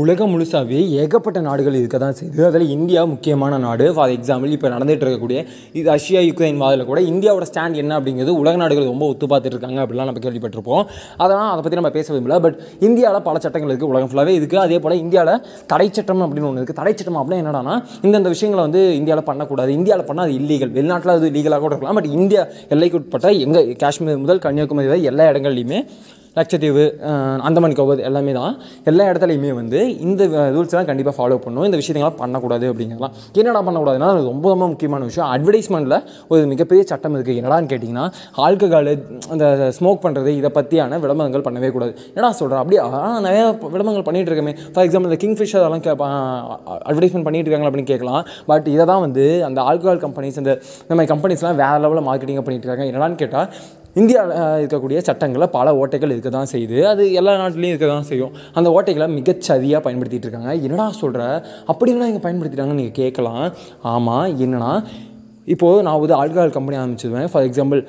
உலகம் முழுசாவே ஏகப்பட்ட நாடுகள் இருக்க தான் செய்யுது அதில் இந்தியா முக்கியமான நாடு. ஃபார் எக்ஸாம்பிள் இப்போ நடந்துகிட்டு இருக்கக்கூடிய இது ரஷ்யா யுக்ரைன் வாதில் கூட இந்தியாவோட ஸ்டாண்ட் என்ன அப்படிங்கிறது உலக நாடுகள் ரொம்ப ஒத்து பார்த்துட்டு இருக்காங்க அப்படிலாம் நம்ம கேள்விப்பட்டிருப்போம். அதெல்லாம் அதை பற்றி நம்ம பேச விரும்பல. பட் இந்தியாவில் பல சட்டங்கள் இருக்குது உலகம் ஃபுல்லாகவே இருக்குது அதே போல் இந்தியாவில் தடை சட்டம் அப்படின்னு ஒன்று இருக்குது தடை சட்டம் அப்படின்னா என்னடானா இந்தந்த விஷயங்களை வந்து இந்தியாவில் பண்ணக்கூடாது. இந்தியாவில் பண்ணால் அது இல்லீகல் வெளிநாட்டில் அது லீகலாக கூட இருக்கலாம். பட் இந்தியா எல்லைக்கு உட்பட்ட எங்கள் காஷ்மீர் முதல் கன்னியாகுமரி வரை எல்லா இடங்கள்லையுமே லட்சத்தீவு அந்தமன் அந்தமான் எல்லாமே தான். எல்லா இடத்துலையுமே வந்து இந்த ரூல்ஸ்லாம் கண்டிப்பாக ஃபாலோ பண்ணணும். இந்த விஷயத்தெல்லாம் பண்ணக்கூடாது அப்படிங்கிறலாம் என்னடா பண்ணக்கூடாதுன்னா அது ரொம்ப ரொம்ப முக்கியமான விஷயம். அட்வர்டைஸ்மெண்ட்டில் ஒரு மிகப்பெரிய சட்டம் இருக்குது என்னடான்னு கேட்டிங்கன்னா ஆல்கஹால் அந்த ஸ்மோக் பண்ணுறது இதை பற்றியான விளம்பரங்கள் பண்ணவே கூடாது. என்னடா சொல்கிறேன் அப்படியே ஆனால் நிறையா விளம்பரங்கள் பண்ணிகிட்டு இருக்கமே. ஃபார் எக்ஸாம்பிள் இந்த கிங்ஃபிஷர் அதெல்லாம் கே அட்வர்டைஸ்மெண்ட் பண்ணிட்டு இருக்காங்க அப்படின்னு கேட்கலாம். பட் இதை தான் வந்து அந்த ஆல்கஹால் கம்பெனிஸ் இந்த இந்த மாதிரி கம்பெனிஸ்லாம் வேறு லெவலில் மார்க்கெட்டிங் பண்ணிட்டு இருக்காங்க. என்னடான்னு கேட்டால் இந்தியாவில் இருக்கக்கூடிய சட்டங்களில் பல ஓட்டைகள் இருக்க தான் செய்யுது. அது எல்லா நாட்டிலையும் இருக்க தான் செய்யும். அந்த ஓட்டைகளை மிகச்சதியாக பயன்படுத்திகிட்டு இருக்காங்க. என்னடா சொல்கிற அப்படின்னா இங்கே பயன்படுத்திட்டாங்கன்னு நீங்கள் கேட்கலாம். ஆமாம் என்னன்னா இப்போது நான் வந்து ஆல்கஹால் கம்பெனி ஆரம்பிச்சிருவேன். ஃபார் எக்ஸாம்பிள்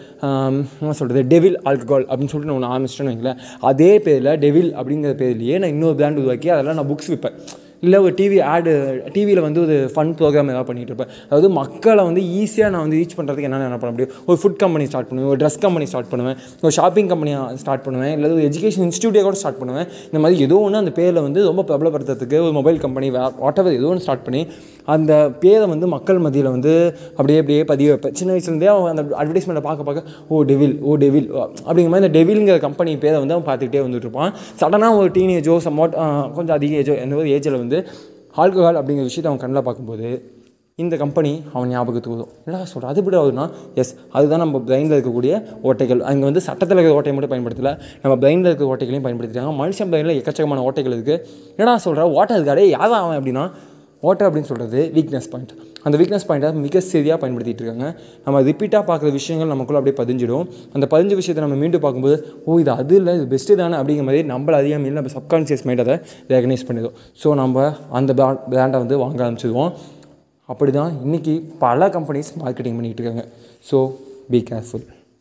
என்ன சொல்கிறது டெவில் ஆல்கஹால் அப்படின்னு சொல்லிட்டு நான் ஒன்று ஆரம்பிச்சிட்டேன்னு வைங்களேன். அதே பேரில் டெவில் அப்படிங்கிற பேர்லேயே நான் இன்னொரு பிராண்ட் உருவாக்கி அதெல்லாம் நான் புக்ஸ் விற்பேன் இல்லை ஒரு டிவி ஆடு டிவியில் வந்து ஒரு ஃபன் ப்ரோக்ராம் ஏதாவது பண்ணிகிட்டு இருப்பேன். அதாவது மக்களை வந்து ஈஸியாக நான் வந்து ரீச் பண்ணுறதுக்கு என்ன என்ன பண்ண முடியும்? ஒரு ஃபுட் கம்பெனி ஸ்டார்ட் பண்ணுவேன் ஒரு ட்ரெஸ் கம்பெனி ஸ்டார்ட் பண்ணுவேன் ஒரு ஷாப்பிங் கம்பெனி ஸ்டார்ட் பண்ணுவேன் இல்லை ஒரு எஜுகேஷன் இன்ஸ்டியூட்டே கூட ஸ்டார்ட் பண்ணுவேன். இந்த மாதிரி ஏதோ ஒன்று அந்த பேரில் வந்து ரொம்ப பிரபலப்படுத்துறதுக்கு ஒரு மொபைல் கம்பெனி வாட் எவர் ஏதோ ஒன்று ஸ்டார்ட் பண்ணி அந்த பேரை வந்து மக்கள் மத்தியில் வந்து அப்படியே அப்படியே பதிவு வைப்பேன். சின்ன வயசுலேருந்தே அவன் அந்த அட்வர்டைஸ்மெண்ட்டை பார்க்க பார்க்க ஓ டெவில் ஓ டெவில் அப்படிங்கிற மாதிரி இந்த டெவில்ங்கிற கம்பெனி பேரை வந்து அவன் பார்த்துக்கிட்டே வந்துட்டு இருப்பான். சடனாக ஒரு டீனேஜோ சம்மோட் கொஞ்சம் அதிக ஏஜோ எந்த ஒரு ஏஜில் வந்து வந்து ஆல்கஹால் அப்படிங்கிற விஷயத்தை அவன் கண்ணில் பார்க்கும்போது இந்த கம்பெனி அவன் ஞாபகத்துக்கு வரும். என்ன சொல்கிற அது எப்படி ஆகுதுன்னா எஸ் அதுதான் நம்ம பிரெயினில் இருக்கக்கூடிய ஓட்டைகள். அங்கே வந்து சட்டத்தில் இருக்கிற ஓட்டையை மட்டும் பயன்படுத்தலை. நம்ம பிரெயினில் இருக்கிற ஓட்டைகளையும் பயன்படுத்திட்டாங்க. மனுஷன் பிரெயினில் எக்கச்சக்கமான ஓட்டைகள் இருக்குது என்னடா சொல்கிற ஓட்டை இருக்காடே யாரா அவன் அப்படின்னா வாட்டர் அப்படின்னு சொல்கிறது வீக்னஸ் பாயிண்ட் அந்த வீக்னஸ் பாயிண்ட்டை மிக சரியாக பயன்படுத்திட்டு இருக்காங்க. நம்ம ரிப்பீட்டாக பார்க்குற விஷயங்கள் நமக்குள்ளே அப்படியே பதிஞ்சிடும். அந்த பதிஞ்ச விஷயத்தை நம்ம மீண்டும் பார்க்கும்போது ஓ இது அது இல்லை இது பெஸ்ட்டு தானே அப்படிங்கிற மாதிரி நம்மள அதிகமாக நம்ம சப்கான்ஷியஸ் மைண்ட் அதை ரெகனைஸ் பண்ணிடும். ஸோ நம்ம அந்த பிராண்டை வந்து வாங்க ஆரம்பிச்சிடுவோம். அப்படி தான் இன்றைக்கி பல கம்பெனிஸ் மார்க்கெட்டிங் பண்ணிகிட்டு இருக்காங்க. So be careful